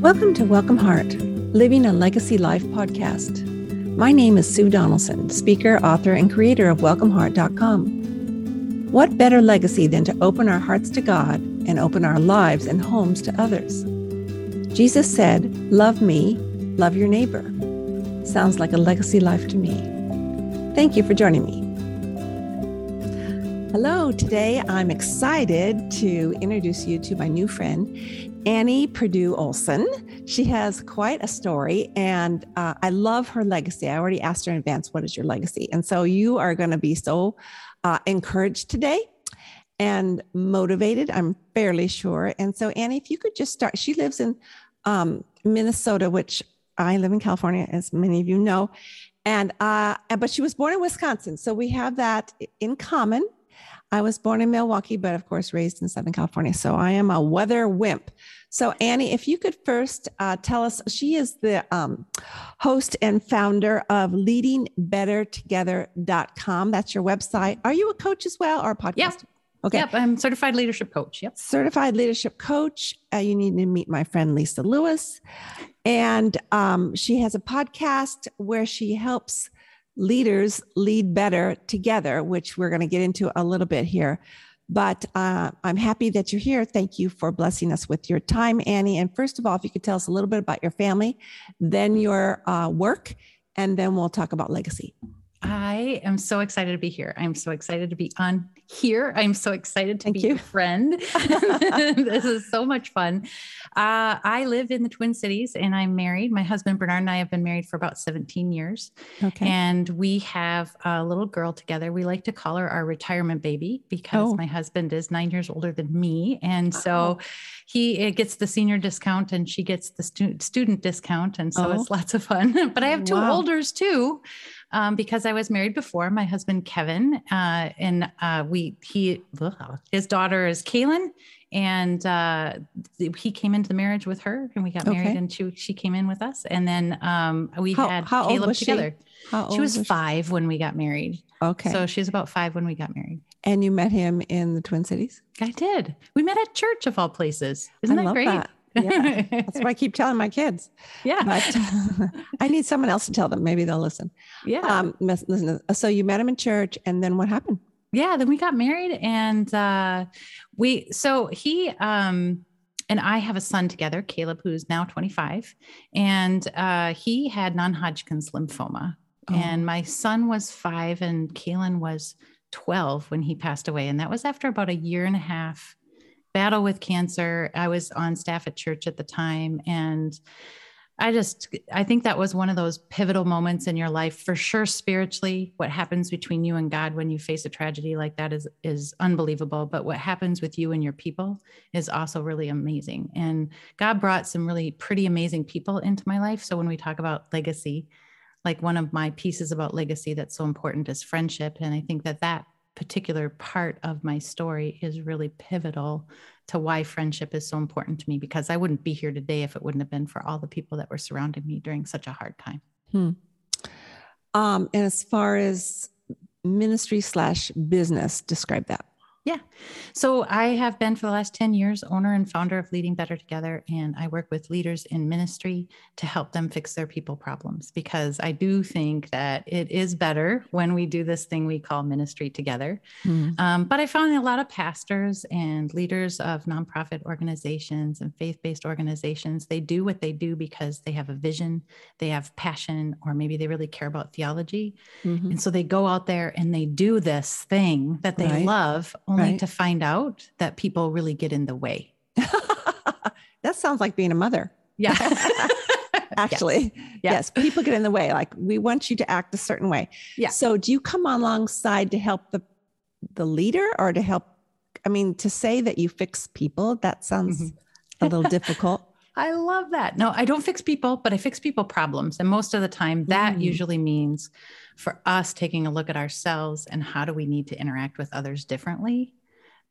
Welcome to Welcome Heart, Living a Legacy Life podcast. My name is Sue Donaldson, speaker, author, and creator of WelcomeHeart.com. What better legacy than to open our hearts to God and open our lives and homes to others? Jesus said, Love me, love your neighbor. Sounds like a legacy life to me. Thank you for joining me. Hello, today I'm excited to introduce you to my new friend, Annie Purdue Olson. She has quite a story, and uh, I love her legacy. I already asked her in advance, What is your legacy? And so you are going to be so uh, encouraged today and motivated, I'm fairly sure. And so, Annie, if you could just start, she lives in um, Minnesota, which I live in California, as many of you know. And uh, but she was born in Wisconsin, so we have that in common. I was born in Milwaukee, but of course raised in Southern California. So I am a weather wimp. So, Annie, if you could first uh, tell us, she is the um, host and founder of leadingbettertogether.com. That's your website. Are you a coach as well or a podcast? Yep. Okay. Yep. I'm certified leadership coach. Yep. Certified leadership coach. Uh, you need to meet my friend Lisa Lewis. And um, she has a podcast where she helps leaders lead better together, which we're going to get into a little bit here. But uh, I'm happy that you're here. Thank you for blessing us with your time, Annie. And first of all, if you could tell us a little bit about your family, then your uh, work, and then we'll talk about legacy. I am so excited to be here. I'm so excited to be on here. I'm so excited to Thank be you. your friend. this is so much fun. Uh, I live in the Twin Cities and I'm married. My husband Bernard and I have been married for about 17 years. Okay. And we have a little girl together. We like to call her our retirement baby because Oh. my husband is nine years older than me. And so Oh. he gets the senior discount and she gets the stu- student discount. And so Oh. it's lots of fun. but I have two Wow. olders too um, because I was married before. My husband Kevin, uh, and uh, we he ugh, his daughter is Kaylin, and uh, he came into the marriage with her, and we got Okay. married, and she she came in with us, and then um, we How- had how Caleb was she? together. How She old was five when we got married, Okay. so she was about five when we got married. and you met him in the Twin Cities? I did. We met at church of all places. Isn't I that great? that. Yeah. That's what I keep telling my kids. yeah. But I need someone else to tell them. Maybe they'll listen. yeah. Um, listen. So you met him in church, and then what happened? yeah then we got married and uh we so he um and I have a son together, Caleb, who's now 25, and uh, he had non-Hodgkin's lymphoma. Oh. And my son was five, and Kaylin was 12 when he passed away. And that was after about a year and a half battle with cancer. I was on staff at church at the time, and I just, I think that was one of those pivotal moments in your life for sure. Spiritually, what happens between you and God when you face a tragedy like that is, is unbelievable. But what happens with you and your people is also really amazing. And God brought some really pretty amazing people into my life. So when we talk about legacy, like one of my pieces about legacy that's so important is friendship. And I think that that particular part of my story is really pivotal to why friendship is so important to me because I wouldn't be here today if it wouldn't have been for all the people that were surrounding me during such a hard time. Um, and as far as ministry slash business, describe that. So I have been for the last 10 years owner and founder of Leading Better Together and I work with leaders in ministry to help them fix their people problems because I do think that it is better when we do this thing we call ministry together. Hmm. Um, but I found a lot of pastors and leaders of nonprofit organizations and faith based organizations, they do what they do because they have a vision, they have passion, or maybe they really care about theology. Mhm. And so they go out there and they do this thing that they Right. love, only Right. to find out that people really get in the way. that sounds like being a mother. Yeah. Actually, Yeah. yes, people get in the way. Like we want you to act a certain way. Yeah. So, do you come alongside to help the the leader, or to help? I mean, to say that you fix people that sounds Mhm. a little difficult. I love that. No, I don't fix people, but I fix people problems. And most of the time, that Mm. usually means for us taking a look at ourselves and how do we need to interact with others differently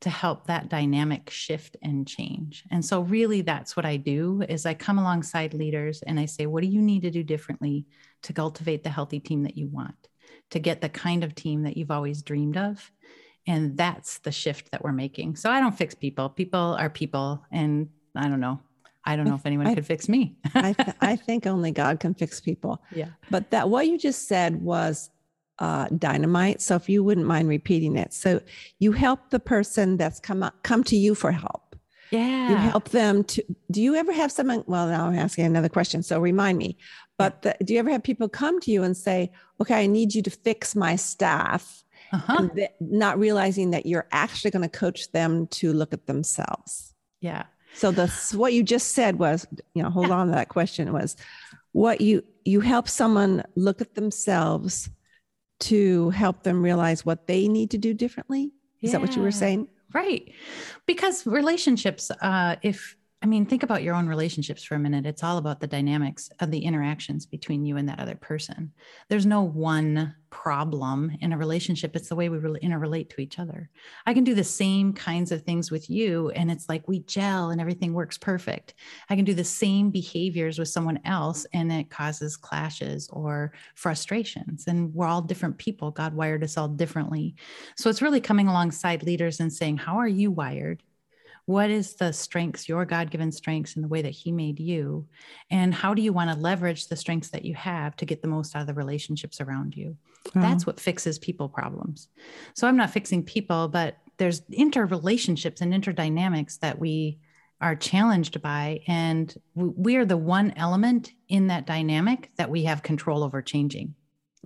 to help that dynamic shift and change. And so really that's what I do is I come alongside leaders and I say, what do you need to do differently to cultivate the healthy team that you want, to get the kind of team that you've always dreamed of? And that's the shift that we're making. So I don't fix people. People are people. And I don't know. I don't know if anyone I- could fix me. I, th- I think only God can fix people. yeah. But that what you just said was uh, dynamite. So if you wouldn't mind repeating it, so you help the person that's come up, come to you for help. Yeah. You help them to. Do you ever have someone? Well, now I'm asking another question. So remind me. But the, do you ever have people come to you and say, "Okay, I need you to fix my staff," uh-huh. th- not realizing that you're actually going to coach them to look at themselves? Yeah. So the what you just said was, you know, hold Yeah. on to that question was what you you help someone look at themselves to help them realize what they need to do differently. Is that what you were saying? Right. Because relationships, uh, if I mean, think about your own relationships for a minute. It's all about the dynamics of the interactions between you and that other person. There's no one problem in a relationship. It's the way we really interrelate to each other. I can do the same kinds of things with you, and it's like we gel and everything works perfect. I can do the same behaviors with someone else, and it causes clashes or frustrations. And we're all different people. God wired us all differently. So it's really coming alongside leaders and saying, How are you wired? What is the strengths, your God given strengths in the way that He made you? And how do you want to leverage the strengths that you have to get the most out of the relationships around you? That's what fixes people problems. So I'm not fixing people, but there's interrelationships and interdynamics that we are challenged by. And we are the one element in that dynamic that we have control over changing.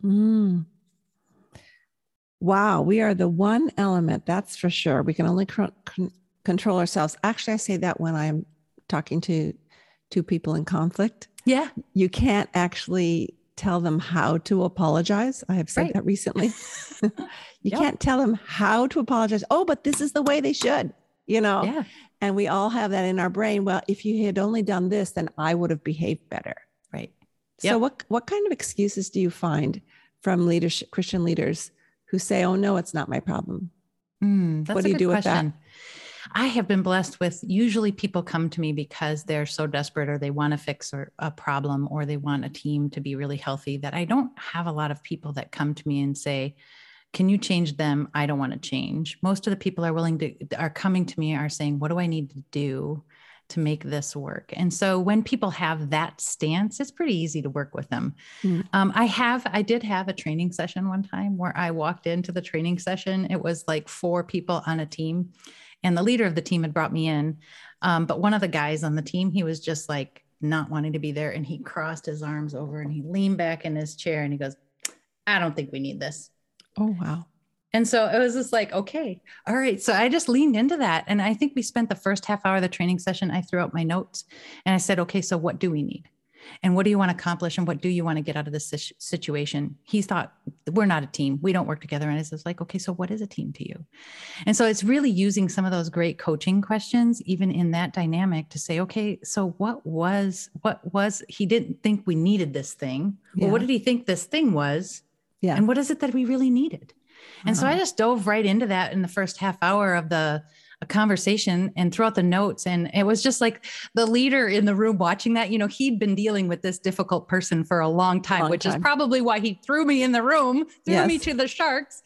Mm. Wow, we are the one element, that's for sure. We can only con- control ourselves. Actually, I say that when I'm talking to two people in conflict. Yeah. You can't actually tell them how to apologize. I have said Right. that recently. you Yep. can't tell them how to apologize. Oh, but this is the way they should, you know? Yeah. And we all have that in our brain. Well, if you had only done this, then I would have behaved better. Right. So Yep. what what kind of excuses do you find from leadership Christian leaders who say, "Oh no, it's not my problem"? Mm, that's What a do you good do with that? I have been blessed with usually people come to me because they're so desperate or they want to fix or, a problem or they want a team to be really healthy that I don't have a lot of people that come to me and say, can you change them? I don't want to change. Most of the people are willing to are coming to me are saying, what do I need to do to make this work? And so when people have that stance, it's pretty easy to work with them. Mm. Um, I have, I did have a training session one time where I walked into the training session. It was like four people on a team, and the leader of the team had brought me in. Um, but one of the guys on the team, he was just like not wanting to be there, and he crossed his arms over and he leaned back in his chair and he goes, "I don't think we need this." Oh wow. And so it was just like, okay, all right. So I just leaned into that. And I think we spent the first half hour of the training session. I threw out my notes and I said, okay, so what do we need? And what do you want to accomplish? And what do you want to get out of this situation? He thought, we're not a team. We don't work together. And it's like, okay, so what is a team to you? And so it's really using some of those great coaching questions, even in that dynamic, to say, okay, so what was, what was, he didn't think we needed this thing. Well, what did he think this thing was? Yeah. And what is it that we really needed? And so I Uh-huh. just dove right into that in the first half hour of the a conversation and throughout the notes. And it was just like the leader in the room watching that, you know, he'd been dealing with this difficult person for a long time, Long which time. is probably why he threw me in the room, threw me to the sharks.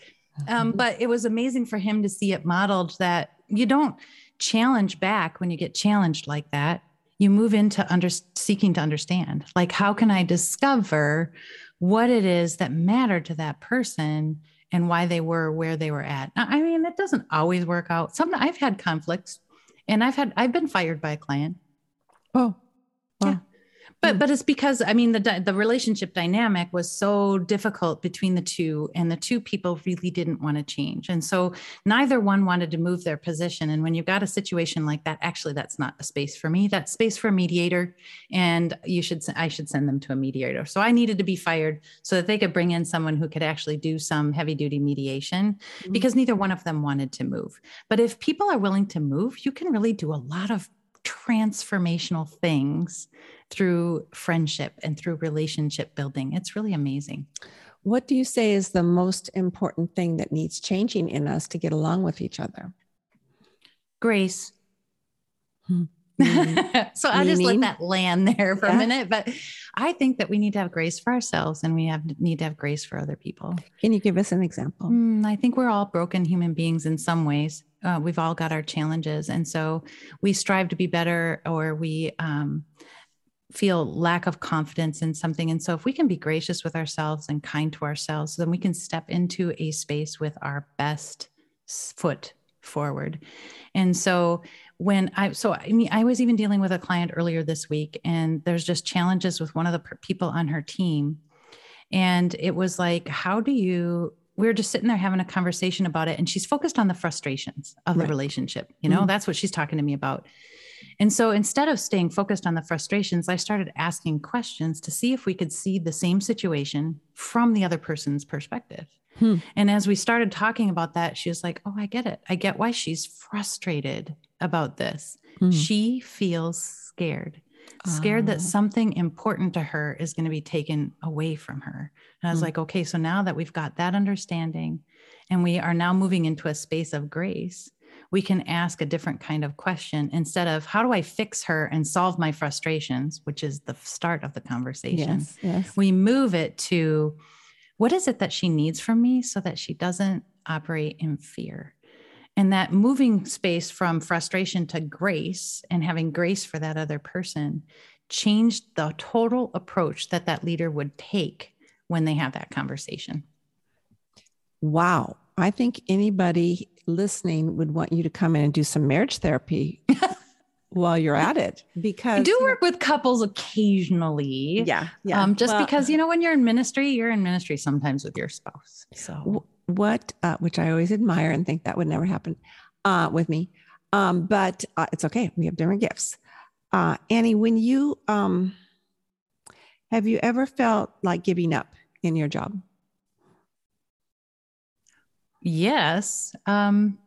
Um, but it was amazing for him to see it modeled that you don't challenge back when you get challenged like that. You move into under, seeking to understand, like, how can I discover what it is that mattered to that person and why they were where they were at. I mean, it doesn't always work out. Some I've had conflicts and I've had I've been fired by a client. Oh. Wow. Yeah. But but it's because I mean the the relationship dynamic was so difficult between the two and the two people really didn't want to change. And so neither one wanted to move their position and when you've got a situation like that actually that's not a space for me. That's space for a mediator and you should i should send them to a mediator. So I needed to be fired so that they could bring in someone who could actually do some heavy duty mediation Mhm. because neither one of them wanted to move. But if people are willing to move, you can really do a lot of transformational things through friendship and through relationship building. It's really amazing. What do you say is the most important thing that needs changing in us to get along with each other? Grace. Hmm. so I'll just let that land there for Yeah. a minute. But I think that we need to have grace for ourselves and we have need to have grace for other people. Can you give us an example? Mm, I think we're all broken human beings in some ways. uh, we've all got our challenges and so we strive to be better or we um, feel lack of confidence in something and so if we can be gracious with ourselves and kind to ourselves then we can step into a space with our best foot forward and so when i so i mean i was even dealing with a client earlier this week and there's just challenges with one of the people on her team and it was like how do you We're just sitting there having a conversation about it and she's focused on the frustrations of right. the relationship you know mm-hmm. that's what she's talking to me about and so instead of staying focused on the frustrations i started asking questions to see if we could see the same situation from the other person's perspective hmm. and as we started talking about that she was like oh i get it i get why she's frustrated about this hmm. she feels scared scared that ah. something important to her is going to be taken away from her. And I was mm like, okay, so now that we've got that understanding and we are now moving into a space of grace, we can ask a different kind of question instead of how do I fix her and solve my frustrations, which is the start of the conversation. Yes, yes. We move it to what is it that she needs from me so that she doesn't operate in fear? and that moving space from frustration to grace and having grace for that other person changed the total approach that that leader would take when they have that conversation wow i think anybody listening would want you to come in and do some marriage therapy while you're at it because I do work with couples occasionally. Yeah. Yeah. Um, just well, because, you know, when you're in ministry, you're in ministry sometimes with your spouse. So what, uh, which I always admire and think that would never happen uh, with me. Um, but uh, it's okay. We have different gifts. Uh, Annie, when you, um, have you ever felt like giving up in your job? Yes. Um,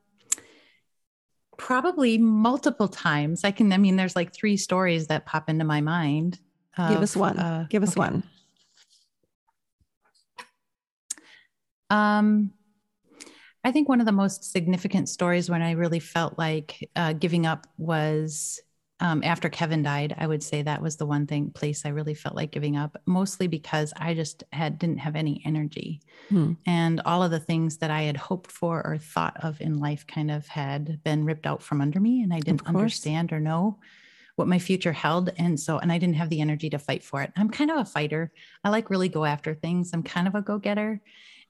probably multiple times. I can, I mean, there's like three stories that pop into my mind. Of, Give us one. Uh, Give us okay. one. Um, I think one of the most significant stories when I really felt like uh, giving up was um, after Kevin died. I would say that was the one thing place I really felt like giving up, mostly because I just had didn't have any energy, hmm. and all of the things that I had hoped for or thought of in life kind of had been ripped out from under me, and I didn't understand or know what my future held. And so and i didn't have the energy to fight for it. I'm kind of a fighter. I like really go after things. I'm kind of a go-getter.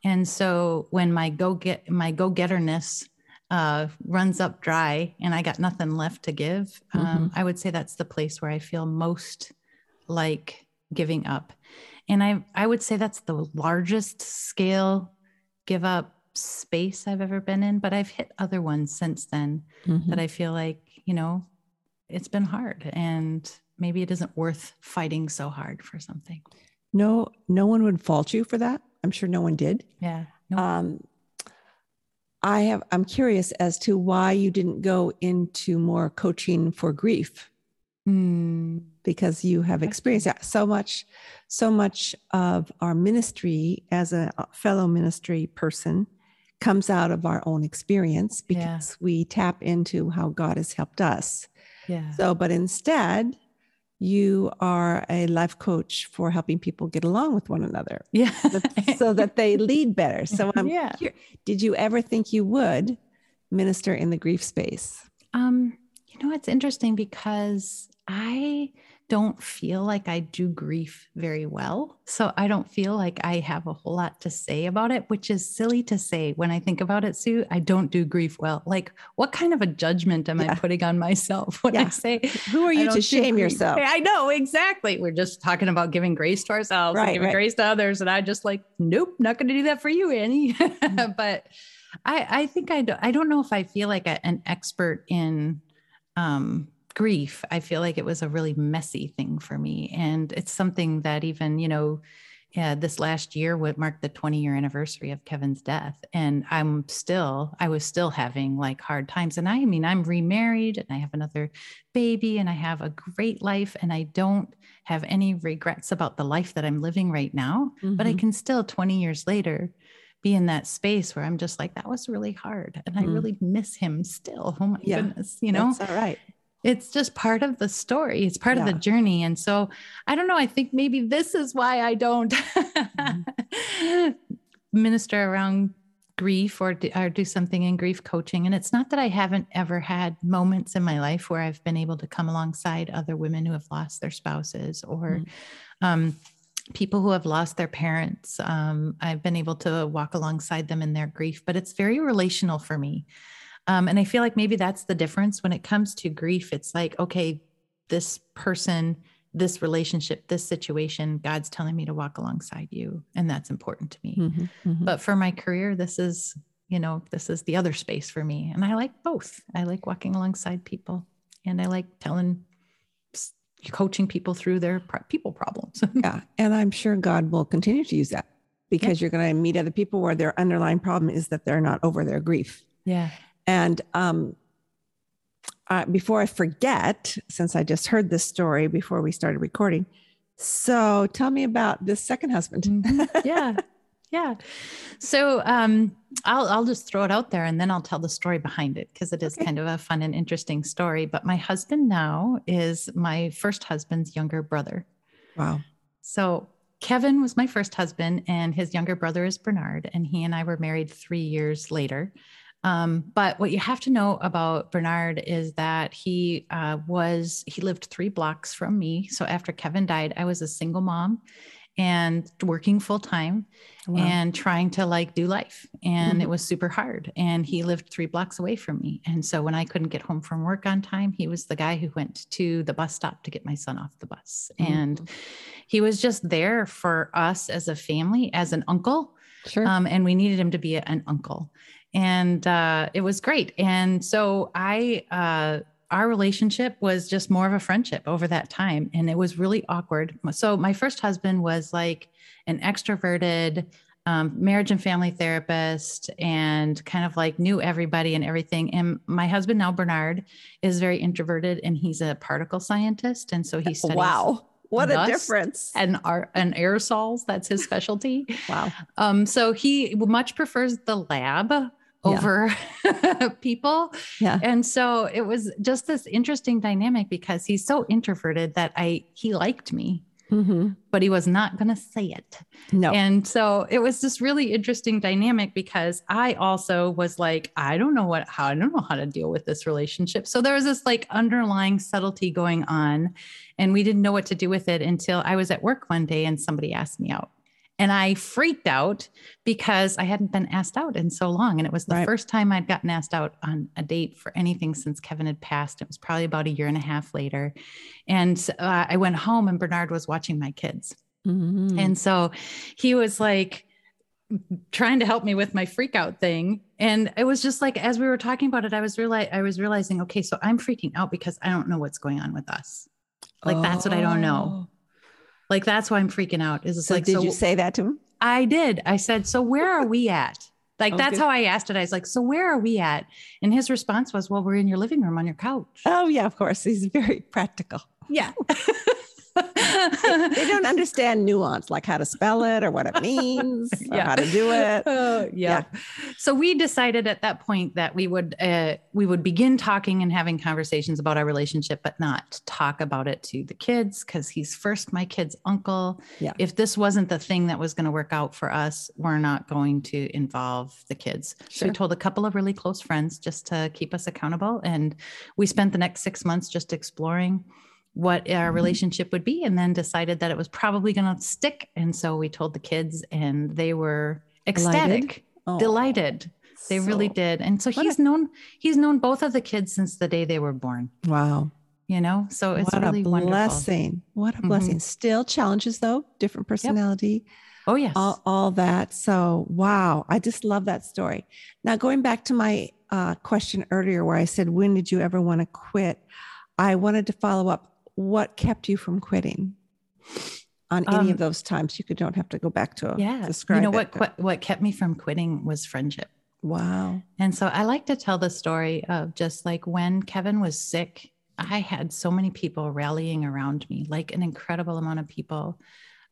And so when my go get my go getterness uh, runs up dry and I got nothing left to give, um, mm-hmm. I would say that's the place where I feel most like giving up. And I I would say that's the largest scale give up space I've ever been in, but I've hit other ones since then mm-hmm. that I feel like, you know, it's been hard and maybe it isn't worth fighting so hard for something. No, no one would fault you for that. I'm sure no one did. Yeah. Nope. Um, I have. I'm curious as to why you didn't go into more coaching for grief, mm. because you have experienced that so much. So much of our ministry as a fellow ministry person comes out of our own experience because yeah. we tap into how God has helped us. Yeah. So, but instead, you are a life coach for helping people get along with one another. Yeah. so that they lead better. So I'm yeah. Here. Did you ever think you would minister in the grief space? Um, you know, it's interesting because I don't feel like I do grief very well. So I don't feel like I have a whole lot to say about it, which is silly to say when I think about it, Sue. I don't do grief well. Like, what kind of a judgment am yeah. I putting on myself when yeah. I say, Who are you to shame yourself? I know, exactly. We're just talking about giving grace to ourselves right, and giving right. grace to others. And I just like, nope, not going to do that for you, Annie. Mm. but I, I think I, do, I don't know if I feel like a, an expert in, um, grief, I feel like it was a really messy thing for me. And it's something that even, you know, yeah, this last year would mark the 20 year anniversary of Kevin's death. And I'm still, I was still having like hard times. And I mean, I'm remarried and I have another baby and I have a great life and I don't have any regrets about the life that I'm living right now. Mm-hmm. But I mm-hmm. can still, 20 years later, be in that space where I'm just like, that was really hard. And mm. I really miss him still. Oh my yeah, goodness, you know? That's all right it's just part of the story it's part yeah. of the journey and so i don't know i think maybe this is why i don't mm-hmm. minister around grief or do, or do something in grief coaching. And it's not that I haven't ever had moments in my life where I've been able to come alongside other women who have lost their spouses or mm. um, people who have lost their parents. Um, I've been able to walk alongside them in their grief, but it's very relational for me. Um, and I feel like maybe that's the difference when it comes to grief. It's like, okay, this person this relationship, this situation, God's telling me to walk alongside you. And that's important to me. Mm-hmm, mm-hmm. But for my career, this is, you know, this is the other space for me. And I like both. I like walking alongside people and I like telling, coaching people through their people problems. yeah. And I'm sure God will continue to use that because yeah. you're going to meet other people where their underlying problem is that they're not over their grief. Yeah. And um, uh, before I forget, since I just heard this story before we started recording. So tell me about this second husband. Mm-hmm. Yeah. yeah. So um, I'll, I'll just throw it out there and then I'll tell the story behind it because it is okay. kind of a fun and interesting story. But my husband now is my first husband's younger brother. Wow. So Kevin was my first husband, and his younger brother is Bernard, and he and I were married three years later. Um, but what you have to know about Bernard is that he uh, was, he lived three blocks from me. So after Kevin died, I was a single mom and working full time wow. and trying to like do life. And mm-hmm. it was super hard. And he lived three blocks away from me. And so when I couldn't get home from work on time, he was the guy who went to the bus stop to get my son off the bus. Mm-hmm. And he was just there for us as a family, as an uncle. Sure. Um, and we needed him to be an uncle and uh, it was great. And so I, uh, our relationship was just more of a friendship over that time, and it was really awkward. So my first husband was like an extroverted um, marriage and family therapist, and kind of like knew everybody and everything. And my husband now, Bernard, is very introverted, and he's a particle scientist, and so he studies. Wow what a difference and our and aerosols that's his specialty wow um so he much prefers the lab over yeah. people. Yeah. And so it was just this interesting dynamic because he's so introverted that I he liked me. Mm-hmm. But he was not going to say it. No. And so it was this really interesting dynamic because I also was like, I don't know what, how, I don't know how to deal with this relationship. So there was this like underlying subtlety going on, and we didn't know what to do with it until I was at work one day and somebody asked me out. And I freaked out because I hadn't been asked out in so long. And it was the right. first time I'd gotten asked out on a date for anything since Kevin had passed. It was probably about a year and a half later. And uh, I went home and Bernard was watching my kids. Mm-hmm. And so he was like, trying to help me with my freak out thing and it was just like as we were talking about it i was reali- i was realizing okay so i'm freaking out because i don't know what's going on with us like oh. that's what i don't know oh. Like that's why I'm freaking out. Is so like, did so, you say that to him? I did. I said, so where are we at? Like that's how I asked it. I was like, so where are we at? And his response was, well, we're in your living room on your couch. Oh yeah, of course. He's very practical. Yeah. they don't understand nuance, like how to spell it or what it means, yeah. how to do it. Uh, yeah. yeah. So we decided at that point that we would uh, we would begin talking and having conversations about our relationship, but not talk about it to the kids because he's first my kid's uncle. Yeah. If this wasn't the thing that was going to work out for us, we're not going to involve the kids. Sure. So we told a couple of really close friends just to keep us accountable, and we spent the next six months just exploring what our mm-hmm. relationship would be and then decided that it was probably going to stick. And so we told the kids and they were ecstatic. Delighted, oh, delighted. they so, really did. And so he's a, known he's known both of the kids since the day they were born. Wow. You know? So it's what really a blessing. Wonderful. what a blessing. Mm-hmm. still challenges though. Different personality. Yep. oh yes. All, all, that. So wow. I just love that story. Now going back to my uh, question earlier where i said when did you ever want to quit? I wanted to follow up what kept you from quitting on any um, of those times? You could don't have to go back to yeah. describe. You know what? Qu- what kept me from quitting was friendship. Wow. And so I like to tell the story of just like when Kevin was sick, I had so many people rallying around me, like an incredible amount of people.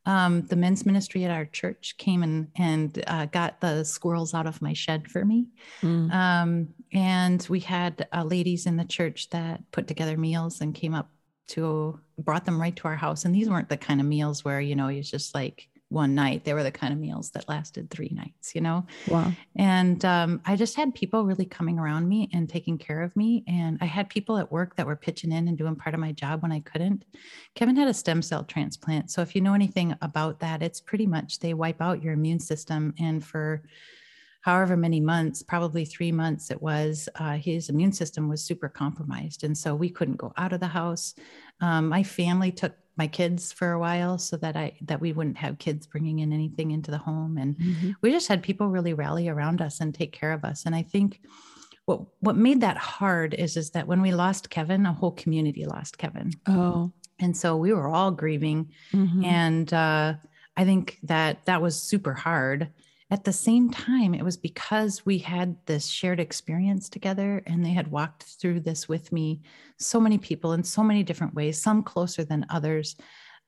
Um, the men's ministry at our church came and and uh, got the squirrels out of my shed for me. Mm. Um, and we had uh, ladies in the church that put together meals and came up to brought them right to our house. And these weren't the kind of meals where, you know, it's just like one night. They were the kind of meals that lasted three nights, you know? Wow. And um, I just had people really coming around me and taking care of me. And I had people at work that were pitching in and doing part of my job when I couldn't. Kevin had a stem cell transplant. So if you know anything about that, it's pretty much they wipe out your immune system. And for however many months, probably three months it was, uh, his immune system was super compromised. And so we couldn't go out of the house. Um, my family took my kids for a while so that I that we wouldn't have kids bringing in anything into the home and mm-hmm. we just had people really rally around us and take care of us and I think what what made that hard is is that when we lost Kevin a whole community lost Kevin. Oh. And so we were all grieving mm-hmm. and uh, I think that that was super hard at the same time, it was because we had this shared experience together and they had walked through this with me, so many people in so many different ways, some closer than others.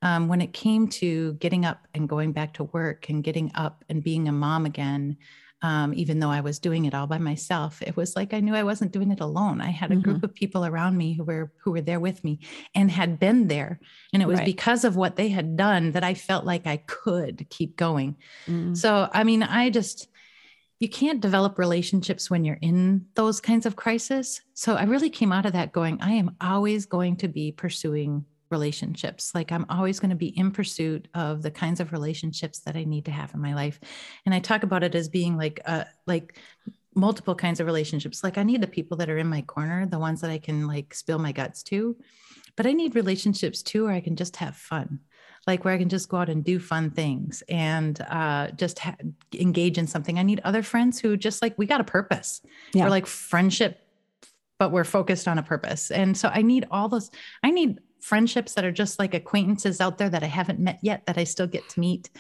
Um, when it came to getting up and going back to work and getting up and being a mom again, um, even though I was doing it all by myself. It was like I knew I wasn't doing it alone. I had a mm-hmm. group of people around me who were who were there with me and had been there, and it was right. because of what they had done that I felt like I could keep going. Mm-hmm. So I mean, I just you can't develop relationships when you're in those kinds of crises. So I really came out of that going, I am always going to be pursuing relationships. Like I'm always going to be in pursuit of the kinds of relationships that I need to have in my life. And I talk about it as being like uh like multiple kinds of relationships. Like I need the people that are in my corner, the ones that I can like spill my guts to. But I need relationships too where I can just have fun. Like where I can just go out and do fun things and uh, just ha- engage in something. I need other friends who just like we got a purpose. Yeah. We're like friendship, but we're focused on a purpose. And so I need all those. I need friendships that are just like acquaintances out there that I haven't met yet that I still get to meet.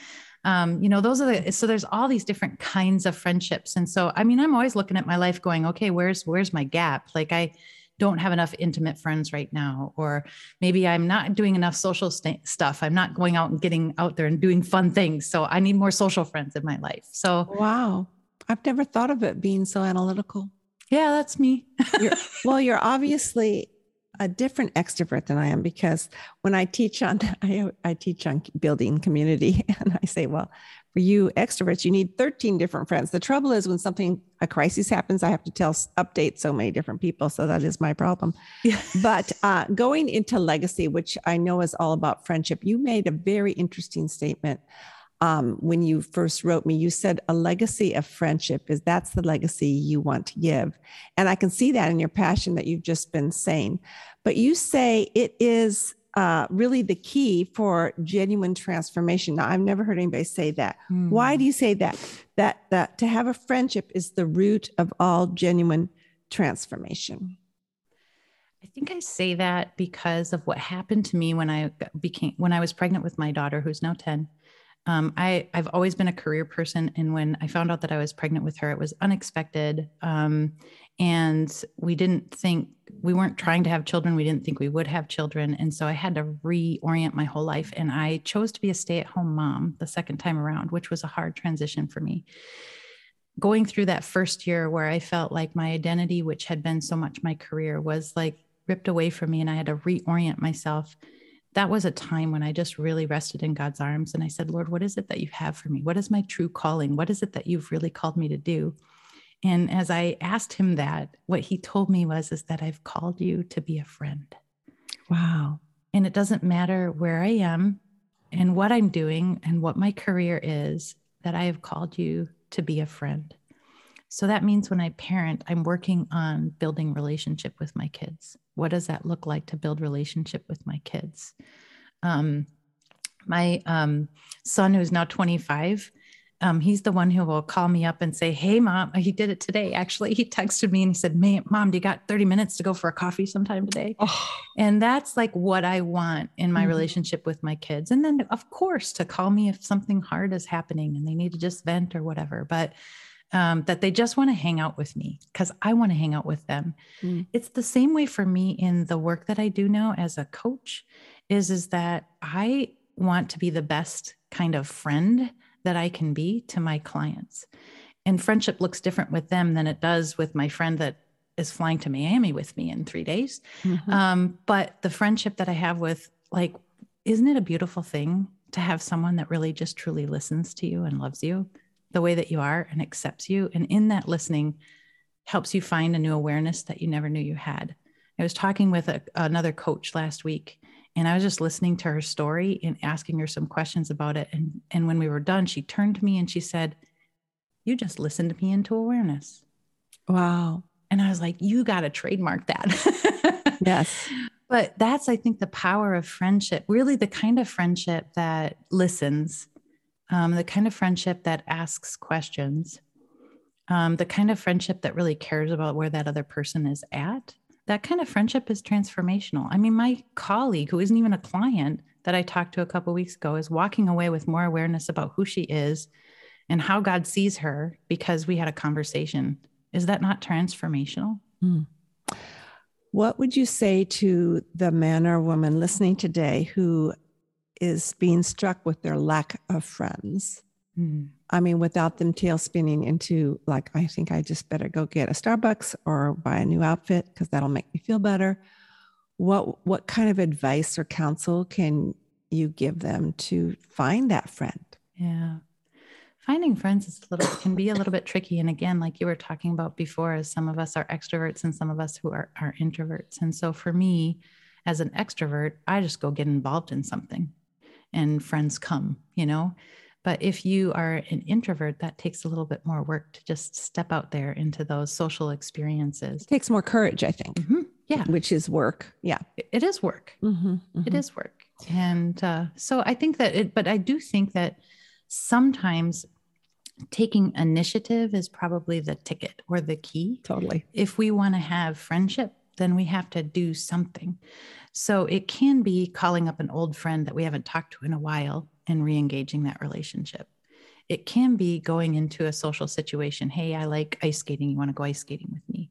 Um, you know, those are the so there's all these different kinds of friendships. And so I mean, I'm always looking at my life going, okay, where's where's my gap? Like I don't have enough intimate friends right now or maybe i'm not doing enough social st- stuff i'm not going out and getting out there and doing fun things so i need more social friends in my life so wow i've never thought of it being so analytical yeah that's me you're, well you're obviously a different extrovert than I am because when I teach on I, I teach on building community and I say, well, for you extroverts, you need 13 different friends. The trouble is when something a crisis happens, I have to tell update so many different people. So that is my problem. Yeah. but uh, going into legacy, which I know is all about friendship, you made a very interesting statement um, when you first wrote me, you said a legacy of friendship is that's the legacy you want to give. And I can see that in your passion that you've just been saying. But you say it is uh, really the key for genuine transformation. Now, I've never heard anybody say that. Mm. Why do you say that? That that to have a friendship is the root of all genuine transformation. I think I say that because of what happened to me when I became when I was pregnant with my daughter, who's now ten. Um, I, I've always been a career person. And when I found out that I was pregnant with her, it was unexpected. Um, and we didn't think, we weren't trying to have children. We didn't think we would have children. And so I had to reorient my whole life. And I chose to be a stay at home mom the second time around, which was a hard transition for me. Going through that first year where I felt like my identity, which had been so much my career, was like ripped away from me and I had to reorient myself that was a time when I just really rested in God's arms and I said, Lord, what is it that you have for me? What is my true calling? What is it that you've really called me to do? And as I asked him that, what he told me was is that I've called you to be a friend. Wow. And it doesn't matter where I am and what I'm doing and what my career is, that I have called you to be a friend. So that means when I parent, I'm working on building relationship with my kids. What does that look like to build relationship with my kids? Um, my um, son who's now 25 um, he's the one who will call me up and say hey mom he did it today actually. He texted me and he said mom do you got 30 minutes to go for a coffee sometime today? Oh. and that's like what i want in my mm-hmm. relationship with my kids. And then of course to call me if something hard is happening and they need to just vent or whatever. But um, that they just want to hang out with me because I want to hang out with them. Mm. It's the same way for me in the work that I do now as a coach is is that I want to be the best kind of friend that I can be to my clients. And friendship looks different with them than it does with my friend that is flying to Miami with me in three days. Mm-hmm. Um, but the friendship that I have with like, isn't it a beautiful thing to have someone that really just truly listens to you and loves you the way that you are and accepts you. And in that listening, helps you find a new awareness that you never knew you had. I was talking with a, another coach last week and I was just listening to her story and asking her some questions about it. And, and when we were done, she turned to me and she said, You just listened to me into awareness. Wow. And I was like, You got to trademark that. yes. But that's, I think, the power of friendship, really the kind of friendship that listens, um, the kind of friendship that asks questions, um, the kind of friendship that really cares about where that other person is at. That kind of friendship is transformational. I mean, my colleague, who isn't even a client that I talked to a couple weeks ago, is walking away with more awareness about who she is and how God sees her because we had a conversation. Is that not transformational? Mm. What would you say to the man or woman listening today who is being struck with their lack of friends? Mm. I mean, without them tail spinning into like, I think I just better go get a Starbucks or buy a new outfit because that'll make me feel better. What what kind of advice or counsel can you give them to find that friend? Yeah finding friends is a little can be a little bit tricky and again like you were talking about before as some of us are extroverts and some of us who are, are introverts and so for me as an extrovert i just go get involved in something and friends come you know but if you are an introvert that takes a little bit more work to just step out there into those social experiences it takes more courage i think mm-hmm. yeah which is work yeah it is work mm-hmm. Mm-hmm. It is work and uh, so i think that it but i do think that sometimes taking initiative is probably the ticket or the key. Totally. If we want to have friendship, then we have to do something. So it can be calling up an old friend that we haven't talked to in a while and re engaging that relationship. It can be going into a social situation. Hey, I like ice skating. You want to go ice skating with me?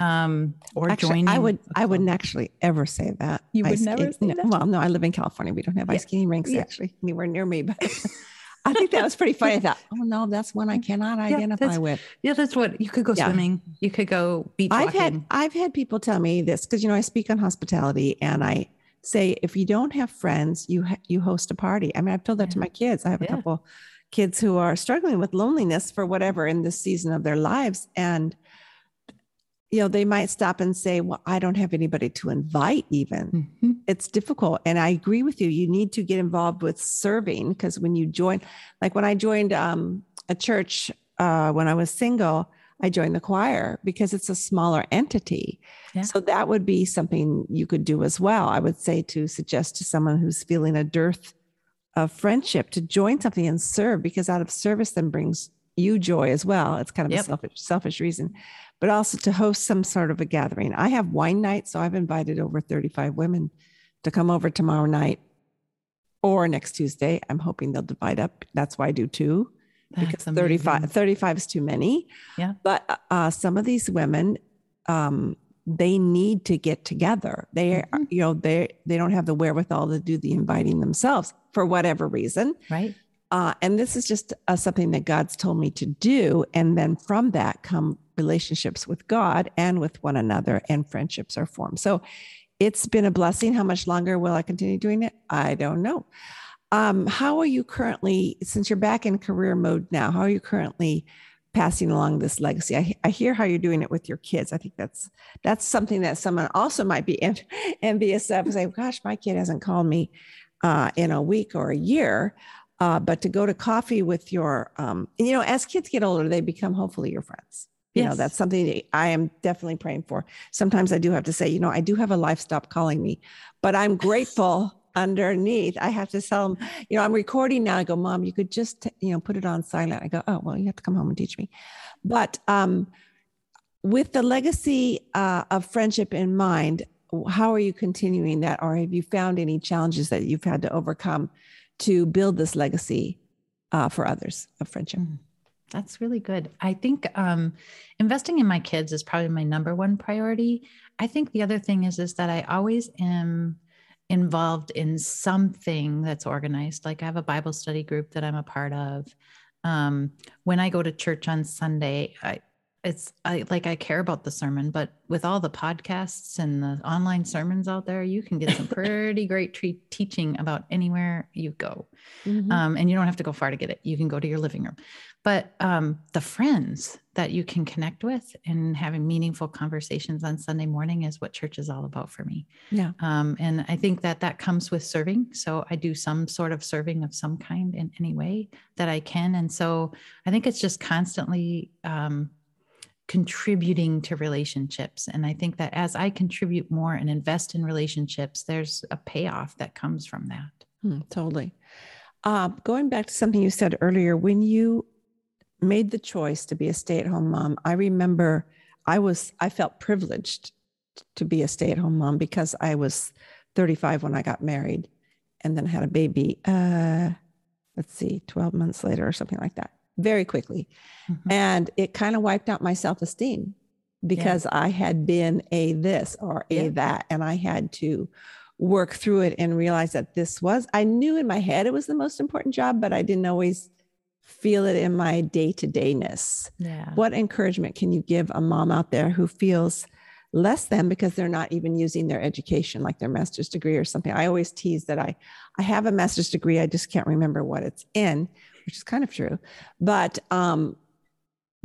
Um, or actually, joining. I would. I wouldn't actually ever say that. You would ice never skate, say no, that. Well, no, I live in California. We don't have yeah. ice skating rinks yeah. actually anywhere near me, but I think that was pretty funny. I thought, oh no, that's one I cannot identify yeah, with. Yeah, that's what you could go yeah. swimming. You could go beach I've had I've had people tell me this because you know I speak on hospitality and I say if you don't have friends, you ha- you host a party. I mean, I've told that yeah. to my kids. I have a couple kids who are struggling with loneliness for whatever in this season of their lives and you know, they might stop and say, Well, I don't have anybody to invite, even. Mm-hmm. It's difficult. And I agree with you. You need to get involved with serving because when you join, like when I joined um, a church uh, when I was single, I joined the choir because it's a smaller entity. Yeah. So that would be something you could do as well. I would say to suggest to someone who's feeling a dearth of friendship to join something and serve because out of service then brings you joy as well. It's kind of yep. a selfish, selfish reason but also to host some sort of a gathering. I have wine night, so I've invited over 35 women to come over tomorrow night or next Tuesday. I'm hoping they'll divide up. That's why I do two. That's because amazing. 35, 35 is too many. Yeah. But uh, some of these women, um, they need to get together. They, mm-hmm. you know, they they don't have the wherewithal to do the inviting themselves for whatever reason. Right. Uh, and this is just uh, something that God's told me to do. And then from that come relationships with God and with one another, and friendships are formed. So it's been a blessing. How much longer will I continue doing it? I don't know. Um, how are you currently, since you're back in career mode now, how are you currently passing along this legacy? I, I hear how you're doing it with your kids. I think that's that's something that someone also might be envious of. Say, gosh, my kid hasn't called me uh, in a week or a year. Uh, but to go to coffee with your, um, you know, as kids get older, they become hopefully your friends you yes. know that's something that i am definitely praying for. Sometimes i do have to say you know i do have a life stop calling me but i'm grateful underneath. I have to tell them you know i'm recording now. I go mom you could just you know put it on silent. I go oh well you have to come home and teach me. But um with the legacy uh, of friendship in mind how are you continuing that or have you found any challenges that you've had to overcome to build this legacy uh, for others of friendship? Mm-hmm. That's really good. I think um, investing in my kids is probably my number one priority. I think the other thing is is that I always am involved in something that's organized. Like I have a Bible study group that I'm a part of. Um, when I go to church on Sunday, I it's I like I care about the sermon, but with all the podcasts and the online sermons out there, you can get some pretty great tre- teaching about anywhere you go. Mm-hmm. Um, and you don't have to go far to get it. You can go to your living room. But um, the friends that you can connect with and having meaningful conversations on Sunday morning is what church is all about for me. Yeah. Um, and I think that that comes with serving. So I do some sort of serving of some kind in any way that I can. And so I think it's just constantly um, contributing to relationships. And I think that as I contribute more and invest in relationships, there's a payoff that comes from that. Hmm, totally. Uh, going back to something you said earlier, when you made the choice to be a stay at home mom, I remember I was, I felt privileged to be a stay at home mom because I was 35 when I got married and then had a baby. Uh, let's see, 12 months later or something like that very quickly. Mm-hmm. And it kind of wiped out my self esteem because yeah. I had been a this or a yeah. that. And I had to work through it and realize that this was, I knew in my head it was the most important job, but I didn't always feel it in my day to dayness. Yeah. What encouragement can you give a mom out there who feels less than because they're not even using their education like their master's degree or something i always tease that i i have a master's degree i just can't remember what it's in which is kind of true. But um,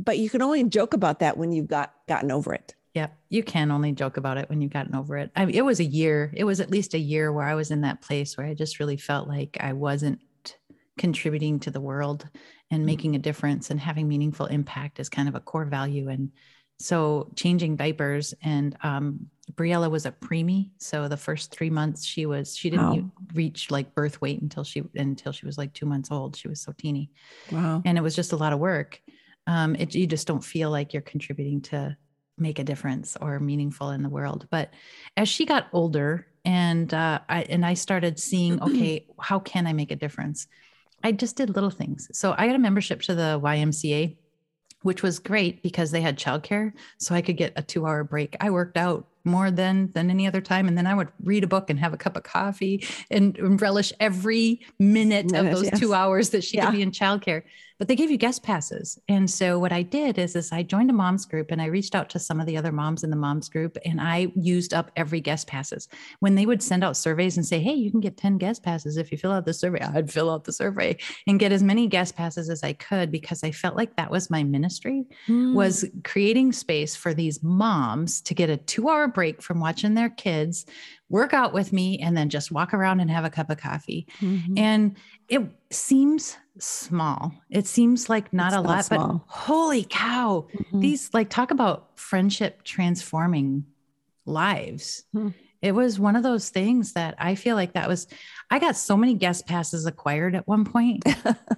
but you can only joke about that when you've got gotten over it. Yeah, you can only joke about it when you've gotten over it. I mean, it was a year. It was at least a year where I was in that place where I just really felt like I wasn't contributing to the world and mm-hmm. making a difference and having meaningful impact is kind of a core value. And so changing diapers and um, Briella was a preemie, so the first three months she was she didn't wow. reach like birth weight until she until she was like two months old. She was so teeny. Wow! And it was just a lot of work. Um, it, you just don't feel like you're contributing to make a difference or meaningful in the world. But as she got older, and uh, I and I started seeing, okay, how can I make a difference? I just did little things. So I got a membership to the YMCA which was great because they had childcare. So I could get a two hour break. I worked out more than than any other time and then i would read a book and have a cup of coffee and, and relish every minute of those yes. two hours that she yeah. could be in childcare but they gave you guest passes and so what i did is is i joined a moms group and i reached out to some of the other moms in the moms group and i used up every guest passes when they would send out surveys and say hey you can get 10 guest passes if you fill out the survey i'd fill out the survey and get as many guest passes as i could because i felt like that was my ministry mm. was creating space for these moms to get a two hour break from watching their kids work out with me and then just walk around and have a cup of coffee mm-hmm. and it seems small. It seems like not it's a not lot, small. but holy cow, mm-hmm. these like talk about friendship transforming lives. Mm-hmm. It was one of those things that I feel like that was, I got so many guest passes acquired at one point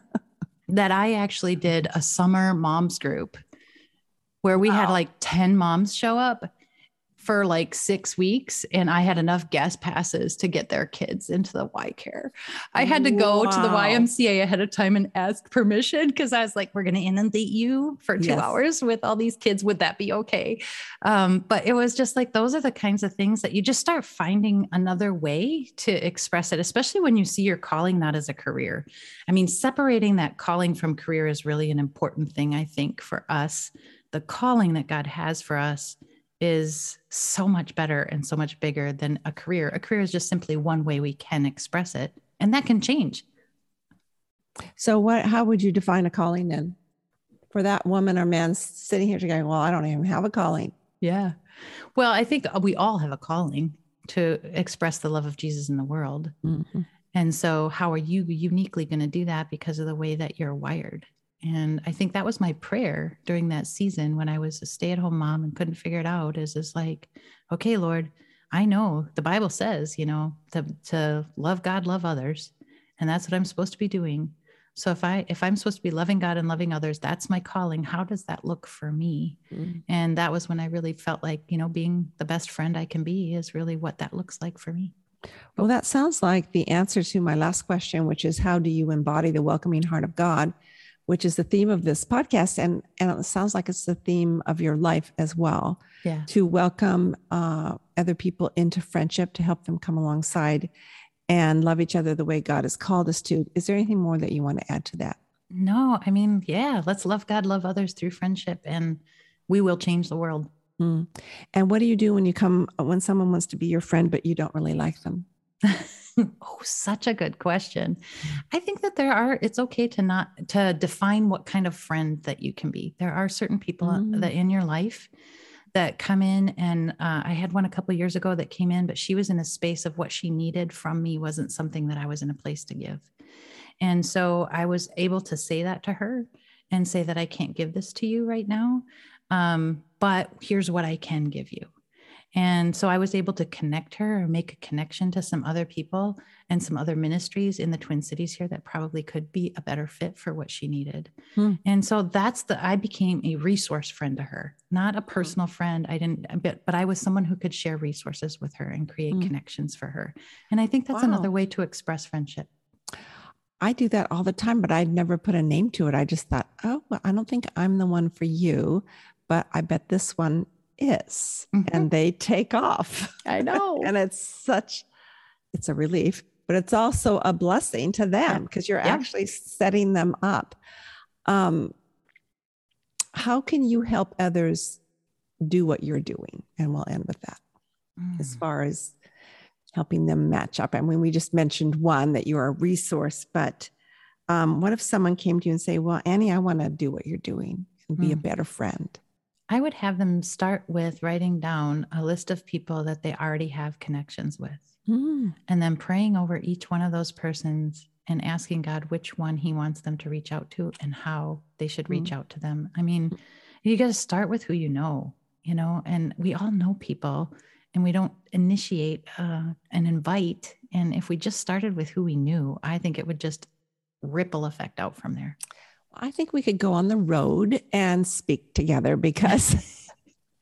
that I actually did a summer moms group where we wow. had like 10 moms show up for like six weeks and I had enough guest passes to get their kids into the Y care. I had to go wow. to the YMCA ahead of time and ask permission because I was like, we're going to inundate you for two yes. hours with all these kids. Would that be okay? Um, but it was just like, those are the kinds of things that you just start finding another way to express it, especially when you see your calling not as a career. I mean, separating that calling from career is really an important thing, I think, for us. The calling that God has for us is so much better and so much bigger than a career. A career is just simply one way we can express it, and that can change. So, what? How would you define a calling then? For that woman or man sitting here going, "Well, I don't even have a calling." Yeah. Well, I think we all have a calling to express the love of Jesus in the world. Mm-hmm. And so, how are you uniquely going to do that because of the way that you're wired? And I think that was my prayer during that season when I was a stay at home mom and couldn't figure it out is is like, okay, Lord, I know the Bible says, you know, to, to love God, love others. And that's what I'm supposed to be doing. So if I if I'm supposed to be loving God and loving others, that's my calling. How does that look for me? Mm-hmm. And that was when I really felt like, you know, being the best friend I can be is really what that looks like for me. Well, that sounds like the answer to my last question, which is how do you embody the welcoming heart of God? Which is the theme of this podcast and and it sounds like it's the theme of your life as well yeah to welcome uh, other people into friendship to help them come alongside and love each other the way god has called us to is there anything more that you want to add to that no i mean yeah let's love god love others through friendship and we will change the world. Mm. And what do you do when you come when someone wants to be your friend but you don't really like them? oh, such a good question. I think that there are it's okay to not to define what kind of friend that you can be. There are certain people mm. that in your life that come in and uh, i had one a couple years ago that came in but she was in a space of what she needed from me wasn't something that i was in a place to give and so i was able to say that to her and say that i can't give this to you right now um, but here's what i can give you and so I was able to connect her or make a connection to some other people and some other ministries in the Twin Cities here that probably could be a better fit for what she needed. Hmm. And so that's the I became a resource friend to her, not a hmm. personal friend. I didn't but but I was someone who could share resources with her and create hmm. connections for her. And I think that's wow. another way to express friendship. I do that all the time, but I'd never put a name to it. I just thought, oh, well, I don't think I'm the one for you, but I bet this one is mm-hmm. and they take off. I know. and it's such it's a relief, but it's also a blessing to them because you're yeah. actually setting them up. Um, how can you help others do what you're doing? And we'll end with that. Mm. As far as helping them match up. I mean, we just mentioned one that you're a resource, but um, what if someone came to you and say, "Well, Annie, I want to do what you're doing and be mm. a better friend"? I would have them start with writing down a list of people that they already have connections with. Mm. And then praying over each one of those persons and asking God which one He wants them to reach out to and how they should reach mm. out to them. I mean, you got to start with who you know, you know, and we all know people and we don't initiate uh, and invite. And if we just started with who we knew, I think it would just ripple effect out from there. I think we could go on the road and speak together because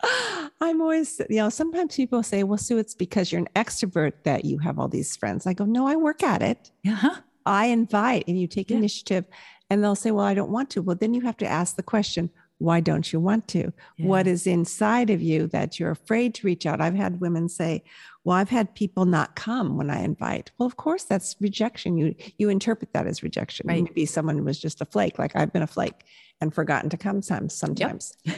I'm always, you know, sometimes people say, well, Sue, it's because you're an extrovert that you have all these friends. I go, no, I work at it. Uh-huh. I invite and you take yeah. initiative. And they'll say, well, I don't want to. Well, then you have to ask the question, why don't you want to? Yeah. What is inside of you that you're afraid to reach out? I've had women say, well, I've had people not come when I invite. Well, of course, that's rejection. You you interpret that as rejection. Right. Maybe someone was just a flake, like I've been a flake and forgotten to come sometimes. sometimes. Yep.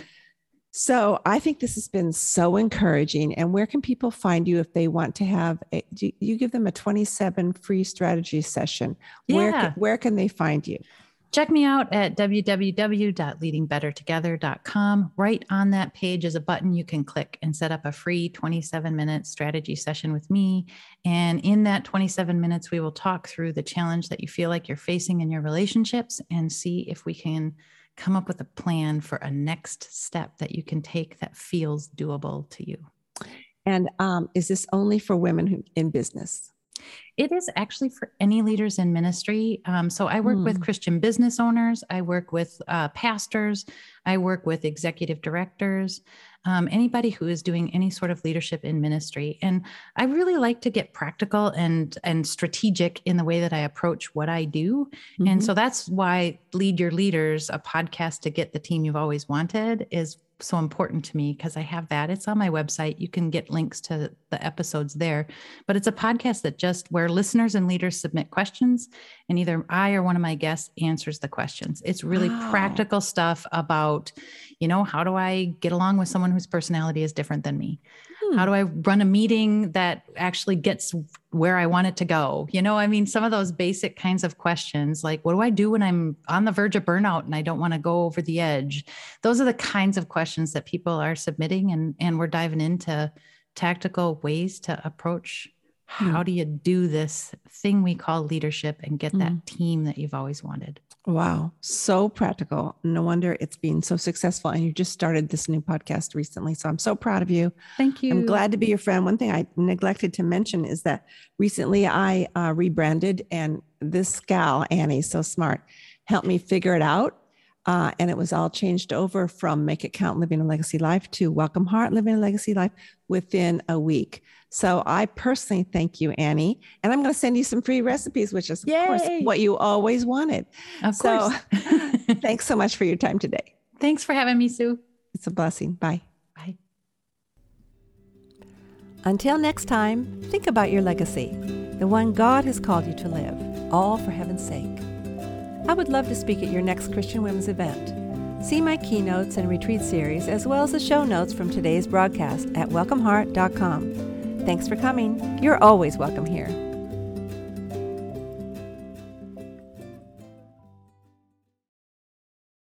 So I think this has been so encouraging. And where can people find you if they want to have? A, you give them a 27 free strategy session? Yeah. Where where can they find you? Check me out at www.leadingbettertogether.com. Right on that page is a button you can click and set up a free 27 minute strategy session with me. And in that 27 minutes, we will talk through the challenge that you feel like you're facing in your relationships and see if we can come up with a plan for a next step that you can take that feels doable to you. And um, is this only for women who, in business? It is actually for any leaders in ministry. Um, so I work mm. with hmm. Christian business owners, I work with uh, pastors, I work with executive directors, um, anybody who is doing any sort of leadership in ministry. And I really like to get practical and and strategic in the way that I approach what I do. Mm-hmm. And so that's why Lead Your Leaders, a podcast to get the team you've always wanted, is so important to me because I have that. It's on my website. You can get links to the episodes there. But it's a podcast that just where listeners and leaders submit questions and either I or one of my guests answers the questions. It's really wow. practical stuff about, you know, how do I get along with someone whose personality is different than me? Hmm. How do I run a meeting that actually gets where I want it to go? You know, I mean, some of those basic kinds of questions like, what do I do when I'm on the verge of burnout and I don't want to go over the edge? Those are the kinds of questions that people are submitting, and, and we're diving into tactical ways to approach. How do you do this thing we call leadership and get that hmm. team that you've always wanted. Wow, so practical. No wonder it's been so successful. And you just started this new podcast recently. So I'm so proud of you. Thank you. I'm glad to be your friend. One thing I neglected to mention is that recently I uh, rebranded, and this gal, Annie, so smart, helped me figure it out. Uh, and it was all changed over from Make It Count Living a Legacy Life to Welcome Heart Living a Legacy Life within a week. So I personally thank you, Annie. And I'm going to send you some free recipes, which is, of Yay. course, what you always wanted. Of so, course. thanks so much for your time today. Thanks for having me, Sue. It's a blessing. Bye. Bye. Until next time, think about your legacy, the one God has called you to live, all for heaven's sake. I would love to speak at your next Christian Women's event. See my keynotes and retreat series, as well as the show notes from today's broadcast at welcomeheart.com. Thanks for coming. You're always welcome here.